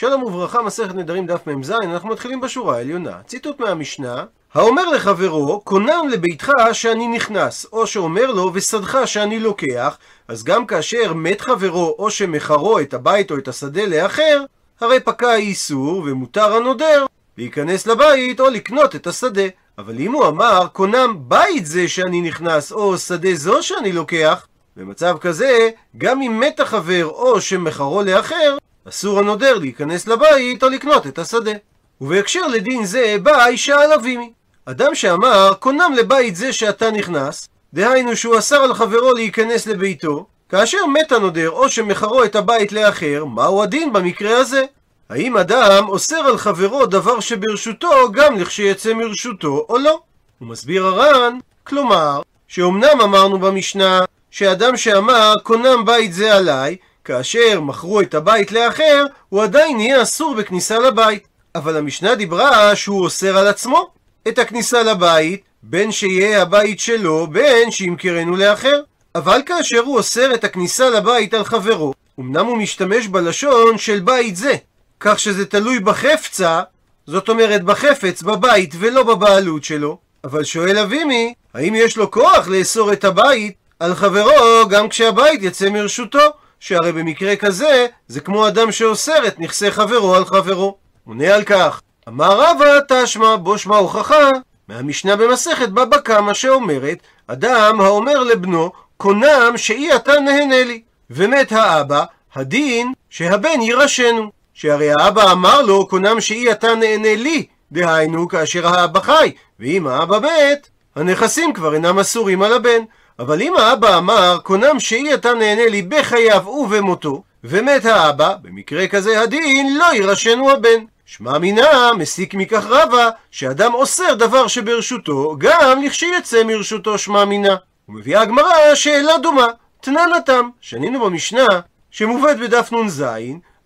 שלום וברכה, מסכת נדרים דף מ"ז, אנחנו מתחילים בשורה העליונה. ציטוט מהמשנה, האומר לחברו, קונם לביתך שאני נכנס, או שאומר לו, ושדך שאני לוקח, אז גם כאשר מת חברו, או שמכרו את הבית או את השדה לאחר, הרי פקע האיסור, ומותר הנודר להיכנס לבית או לקנות את השדה. אבל אם הוא אמר, קונם בית זה שאני נכנס, או שדה זו שאני לוקח, במצב כזה, גם אם מת החבר או שמכרו לאחר, אסור הנודר להיכנס לבית או לקנות את השדה. ובהקשר לדין זה בא האישה על אבימי. אדם שאמר, קונם לבית זה שאתה נכנס, דהיינו שהוא אסר על חברו להיכנס לביתו, כאשר מת הנודר או שמכרו את הבית לאחר, מהו הדין במקרה הזה? האם אדם אוסר על חברו דבר שברשותו גם לכשיצא מרשותו או לא? הוא מסביר הר"ן, כלומר, שאומנם אמרנו במשנה שאדם שאמר קונם בית זה עליי, כאשר מכרו את הבית לאחר, הוא עדיין יהיה אסור בכניסה לבית. אבל המשנה דיברה שהוא אוסר על עצמו את הכניסה לבית, בין שיהיה הבית שלו, בין שימכרנו לאחר. אבל כאשר הוא אוסר את הכניסה לבית על חברו, אמנם הוא משתמש בלשון של בית זה, כך שזה תלוי בחפצה, זאת אומרת בחפץ, בבית, ולא בבעלות שלו. אבל שואל אבימי, האם יש לו כוח לאסור את הבית על חברו גם כשהבית יצא מרשותו? שהרי במקרה כזה, זה כמו אדם שאוסר את נכסי חברו על חברו. עונה על כך, אמר רבא תשמע בו שמע הוכחה מהמשנה במסכת בבא קמא שאומרת, אדם האומר לבנו, קונם שאי אתה נהנה לי. ומת האבא, הדין שהבן יירשנו. שהרי האבא אמר לו, קונם שאי אתה נהנה לי, דהיינו כאשר האבא חי, ואם האבא מת, הנכסים כבר אינם אסורים על הבן. אבל אם האבא אמר, קונם שאי אתה נהנה לי בחייו ובמותו, ומת האבא, במקרה כזה הדין לא יירשנו הבן. שמע מינה, מסיק מכך רבה, שאדם אוסר דבר שברשותו, גם לכשיצא מרשותו שמע מינה. ומביאה הגמרא שאלה דומה, תנן התם, שנינו במשנה, שמובאת בדף נ"ז,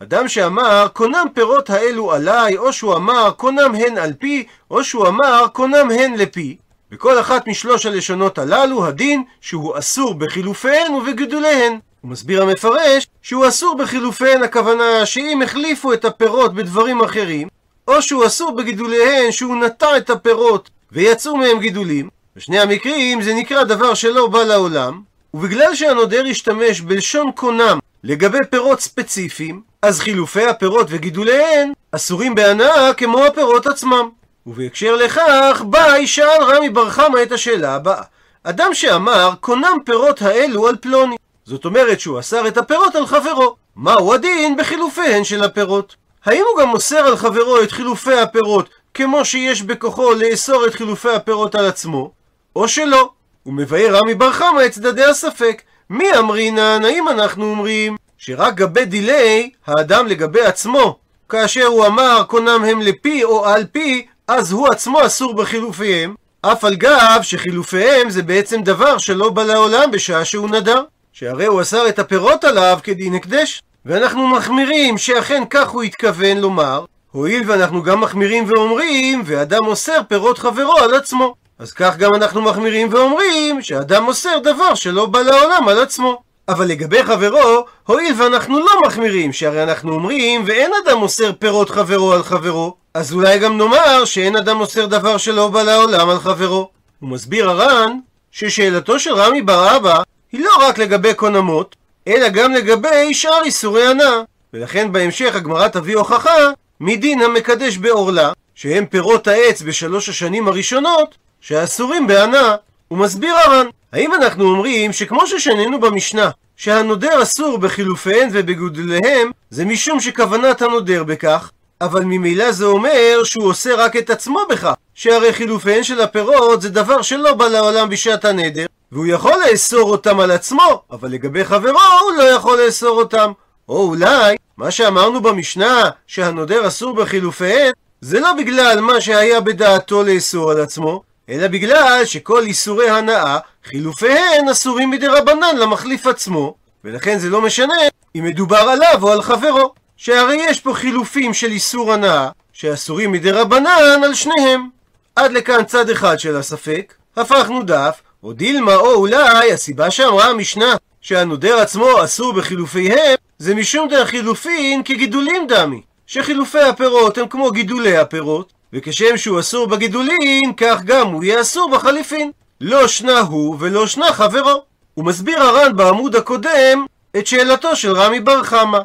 אדם שאמר, קונם פירות האלו עליי, או שהוא אמר, קונם הן על פי, או שהוא אמר, קונם הן לפי. בכל אחת משלוש הלשונות הללו, הדין שהוא אסור בחילופיהן ובגידוליהן. הוא מסביר המפרש שהוא אסור בחילופיהן הכוונה שאם החליפו את הפירות בדברים אחרים, או שהוא אסור בגידוליהן שהוא נטע את הפירות ויצאו מהם גידולים. בשני המקרים זה נקרא דבר שלא בא לעולם, ובגלל שהנודר השתמש בלשון קונם לגבי פירות ספציפיים, אז חילופי הפירות וגידוליהן אסורים בהנאה כמו הפירות עצמם. ובהקשר לכך, בא ישאל רמי בר חמא את השאלה הבאה. אדם שאמר, קונם פירות האלו על פלוני. זאת אומרת שהוא אסר את הפירות על חברו. מהו הדין בחילופיהן של הפירות? האם הוא גם אוסר על חברו את חילופי הפירות כמו שיש בכוחו לאסור את חילופי הפירות על עצמו? או שלא? הוא מבאר רמי בר חמא את צדדי הספק. מי אמרינן, האם אנחנו אומרים שרק גבי דילי, האדם לגבי עצמו, כאשר הוא אמר קונם הם לפי או על פי, אז הוא עצמו אסור בחילופיהם, אף על גב שחילופיהם זה בעצם דבר שלא בא לעולם בשעה שהוא נדר, שהרי הוא אסר את הפירות עליו כדין הקדש. ואנחנו מחמירים שאכן כך הוא התכוון לומר, הואיל ואנחנו גם מחמירים ואומרים, ואדם אוסר פירות חברו על עצמו. אז כך גם אנחנו מחמירים ואומרים, שאדם אוסר דבר שלא בא לעולם על עצמו. אבל לגבי חברו, הואיל ואנחנו לא מחמירים, שהרי אנחנו אומרים, ואין אדם אוסר פירות חברו על חברו, אז אולי גם נאמר שאין אדם אוסר דבר שלא בא לעולם על חברו. הוא מסביר הר"ן, ששאלתו של רמי בר אבא היא לא רק לגבי קונמות, אלא גם לגבי שאר איסורי הנאה. ולכן בהמשך הגמרא תביא הוכחה מדין המקדש בעורלה, שהם פירות העץ בשלוש השנים הראשונות, שאסורים בהנאה. הוא מסביר הר"ן, האם אנחנו אומרים שכמו ששנינו במשנה, שהנודר אסור בחילופיהן ובגודליהם, זה משום שכוונת הנודר בכך, אבל ממילא זה אומר שהוא עושה רק את עצמו בכך, שהרי חילופיהן של הפירות זה דבר שלא בא לעולם בשעת הנדר, והוא יכול לאסור אותם על עצמו, אבל לגבי חברו הוא לא יכול לאסור אותם. או אולי, מה שאמרנו במשנה, שהנודר אסור בחילופיהן, זה לא בגלל מה שהיה בדעתו לאסור על עצמו, אלא בגלל שכל איסורי הנאה, חילופיהן אסורים מדי רבנן למחליף עצמו, ולכן זה לא משנה אם מדובר עליו או על חברו. שהרי יש פה חילופים של איסור הנאה, שאסורים מדי רבנן על שניהם. עד לכאן צד אחד של הספק, הפכנו דף, או דילמה או אולי הסיבה שאמרה המשנה שהנודר עצמו אסור בחילופיהם, זה משום דחילופין כגידולים דמי. שחילופי הפירות הם כמו גידולי הפירות, וכשם שהוא אסור בגידולים, כך גם הוא יהיה אסור בחליפין. לא שנה הוא ולא שנה חברו. הוא מסביר הר"ן בעמוד הקודם את שאלתו של רמי בר חמא.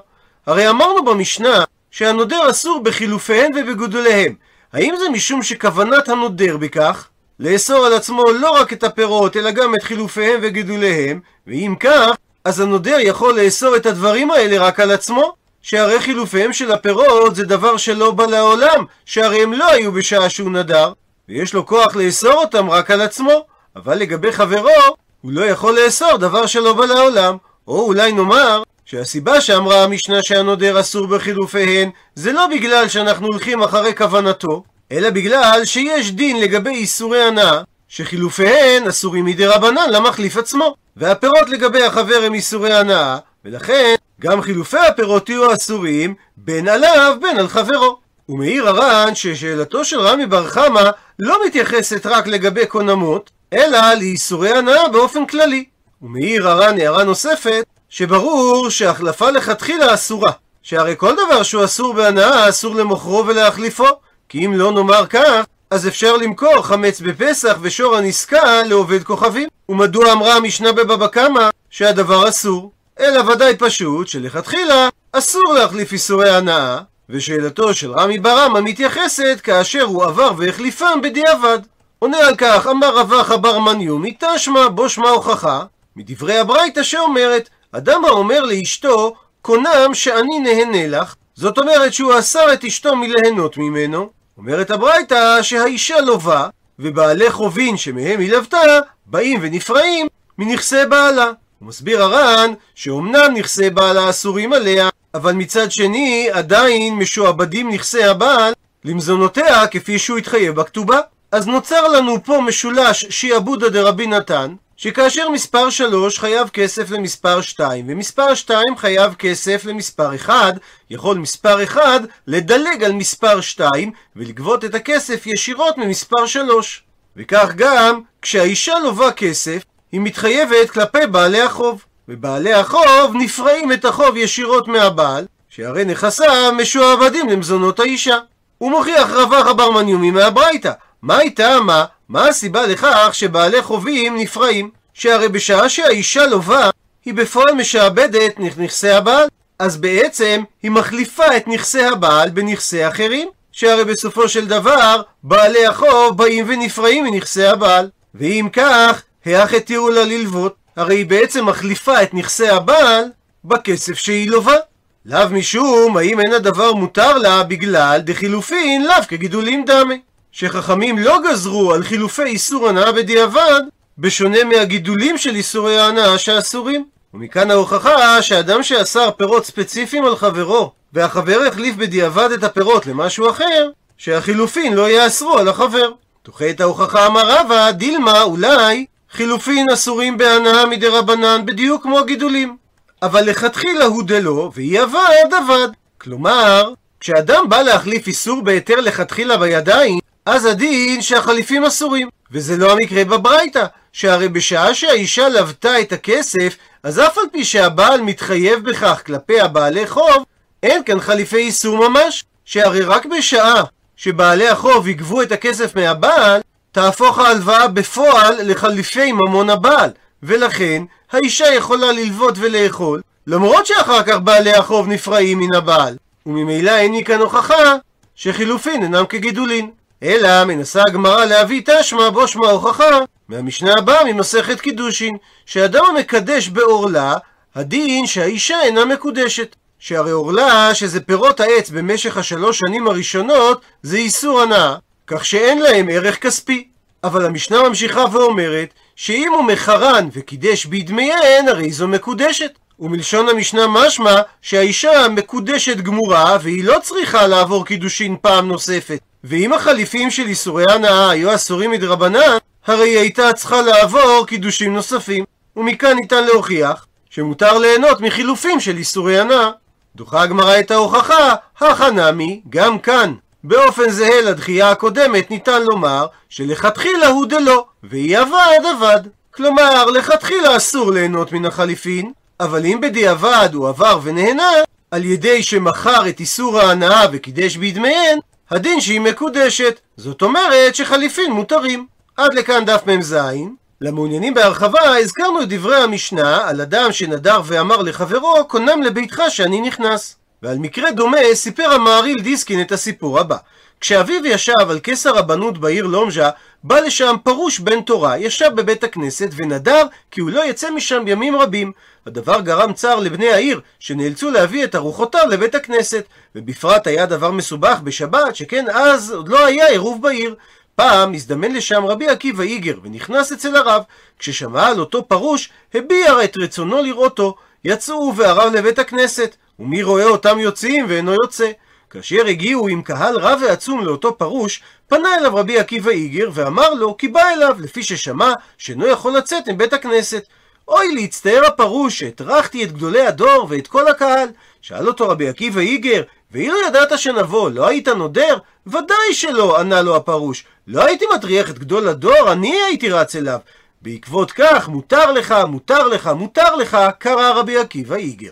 הרי אמרנו במשנה שהנודר אסור בחילופיהם ובגידוליהם. האם זה משום שכוונת הנודר בכך לאסור על עצמו לא רק את הפירות, אלא גם את חילופיהם וגידוליהם, ואם כך, אז הנודר יכול לאסור את הדברים האלה רק על עצמו, שהרי חילופיהם של הפירות זה דבר שלא בא לעולם, שהרי הם לא היו בשעה שהוא נדר, ויש לו כוח לאסור אותם רק על עצמו, אבל לגבי חברו, הוא לא יכול לאסור דבר שלא בא לעולם. או אולי נאמר שהסיבה שאמרה המשנה שהנודר אסור בחילופיהן, זה לא בגלל שאנחנו הולכים אחרי כוונתו, אלא בגלל שיש דין לגבי איסורי הנאה, שחילופיהן אסורים מדי רבנן למחליף עצמו, והפירות לגבי החבר הם איסורי הנאה, ולכן גם חילופי הפירות יהיו אסורים בין עליו בין על חברו. ומעיר הר"ן ששאלתו של רמי בר חמא לא מתייחסת רק לגבי קונמות, אלא לאיסורי הנאה באופן כללי. ומעיר הר"ן הערה נוספת, שברור שהחלפה לכתחילה אסורה, שהרי כל דבר שהוא אסור בהנאה אסור למוכרו ולהחליפו, כי אם לא נאמר כך, אז אפשר למכור חמץ בפסח ושור הנסקה לעובד כוכבים. ומדוע אמרה המשנה בבבא קמא שהדבר אסור? אלא ודאי פשוט שלכתחילה אסור להחליף איסורי הנאה, ושאלתו של רמי ברמה מתייחסת כאשר הוא עבר והחליפם בדיעבד. עונה על כך, אמר רבחה בר מניומי תשמע בו שמע הוכחה, מדברי הברייתא שאומרת, אדם האומר לאשתו, קונם שאני נהנה לך, זאת אומרת שהוא אסר את אשתו מליהנות ממנו. אומרת הברייתא שהאישה לובה, ובעלי חובין שמהם היא לוותה, באים ונפרעים מנכסי בעלה. הוא מסביר הר"ן שאומנם נכסי בעלה אסורים עליה, אבל מצד שני עדיין משועבדים נכסי הבעל למזונותיה כפי שהוא התחייב בכתובה. אז נוצר לנו פה משולש שיעבודא דרבי נתן, שכאשר מספר 3 חייב כסף למספר 2, ומספר 2 חייב כסף למספר 1, יכול מספר 1 לדלג על מספר 2 ולגבות את הכסף ישירות ממספר 3. וכך גם כשהאישה לובה כסף, היא מתחייבת כלפי בעלי החוב. ובעלי החוב נפרעים את החוב ישירות מהבעל, שהרי נכסיו משועבדים למזונות האישה. הוא מוכיח רווח אבר מניומי מהברייתא. מה הייתה מה? מה הסיבה לכך שבעלי חובים נפרעים? שהרי בשעה שהאישה לובה, היא בפועל משעבדת נכסי הבעל. אז בעצם היא מחליפה את נכסי הבעל בנכסי אחרים. שהרי בסופו של דבר, בעלי החוב באים ונפרעים מנכסי הבעל. ואם כך, היאך התירו לה ללוות? הרי היא בעצם מחליפה את נכסי הבעל בכסף שהיא לובה. לאו משום, האם אין הדבר מותר לה בגלל דחילופין לאו כגידולים דמי. שחכמים לא גזרו על חילופי איסור הנאה בדיעבד, בשונה מהגידולים של איסורי ההנאה שאסורים. ומכאן ההוכחה שאדם שאסר פירות ספציפיים על חברו, והחבר החליף בדיעבד את הפירות למשהו אחר, שהחילופין לא יאסרו על החבר. דוחה את ההוכחה אמר רבא, דילמה אולי חילופין אסורים בהנאה מדי רבנן בדיוק כמו גידולים. אבל לכתחילה הוא דלא, ואי אבד אבד. כלומר, כשאדם בא להחליף איסור בהיתר לכתחילה בידיים, אז הדין שהחליפים אסורים. וזה לא המקרה בברייתא, שהרי בשעה שהאישה לוותה את הכסף, אז אף על פי שהבעל מתחייב בכך כלפי הבעלי חוב, אין כאן חליפי איסור ממש, שהרי רק בשעה שבעלי החוב יגבו את הכסף מהבעל, תהפוך ההלוואה בפועל לחליפי ממון הבעל, ולכן האישה יכולה ללוות ולאכול, למרות שאחר כך בעלי החוב נפרעים מן הבעל, וממילא אין מכאן הוכחה שחילופין אינם כגידולין. אלא מנסה הגמרא להביא תשמע בו שמע הוכחה מהמשנה הבאה ממסכת קידושין, שאדם המקדש בעורלה, הדין שהאישה אינה מקודשת. שהרי עורלה, שזה פירות העץ במשך השלוש שנים הראשונות, זה איסור הנאה, כך שאין להם ערך כספי. אבל המשנה ממשיכה ואומרת, שאם הוא מחרן וקידש בדמיהן, הרי זו מקודשת. ומלשון המשנה משמע שהאישה מקודשת גמורה והיא לא צריכה לעבור קידושין פעם נוספת. ואם החליפים של איסורי הנאה היו אסורים מדרבנן, הרי היא הייתה צריכה לעבור קידושים נוספים. ומכאן ניתן להוכיח שמותר ליהנות מחילופים של איסורי הנאה. דוחה הגמרא את ההוכחה, החנמי, גם כאן. באופן זהה לדחייה הקודמת ניתן לומר שלכתחילה הוא דלא, והיא עבד עבד. כלומר, לכתחילה אסור ליהנות מן החליפין, אבל אם בדיעבד הוא עבר ונהנה, על ידי שמכר את איסור ההנאה וקידש בדמיהן, הדין שהיא מקודשת. זאת אומרת שחליפין מותרים. עד לכאן דף מ"ז. למעוניינים בהרחבה, הזכרנו את דברי המשנה על אדם שנדר ואמר לחברו, קונם לביתך שאני נכנס. ועל מקרה דומה סיפר המהריל דיסקין את הסיפור הבא. כשאביו ישב על כס הרבנות בעיר לומז'ה, בא לשם פרוש בן תורה, ישב בבית הכנסת ונדר כי הוא לא יצא משם ימים רבים. הדבר גרם צער לבני העיר, שנאלצו להביא את ארוחותיו לבית הכנסת, ובפרט היה דבר מסובך בשבת, שכן אז עוד לא היה עירוב בעיר. פעם הזדמן לשם רבי עקיבא איגר, ונכנס אצל הרב. כששמע על אותו פרוש, הביע את רצונו לראותו. יצאו והרב לבית הכנסת, ומי רואה אותם יוצאים ואינו יוצא? כאשר הגיעו עם קהל רב ועצום לאותו פרוש, פנה אליו רבי עקיבא איגר ואמר לו כי בא אליו, לפי ששמע שאינו יכול לצאת מבית הכנסת. אוי להצטער הפרוש שהטרחתי את גדולי הדור ואת כל הקהל. שאל אותו רבי עקיבא איגר, ואילו ידעת שנבוא, לא היית נודר? ודאי שלא, ענה לו הפרוש. לא הייתי מטריח את גדול הדור, אני הייתי רץ אליו. בעקבות כך, מותר לך, מותר לך, מותר לך, קרא רבי עקיבא איגר.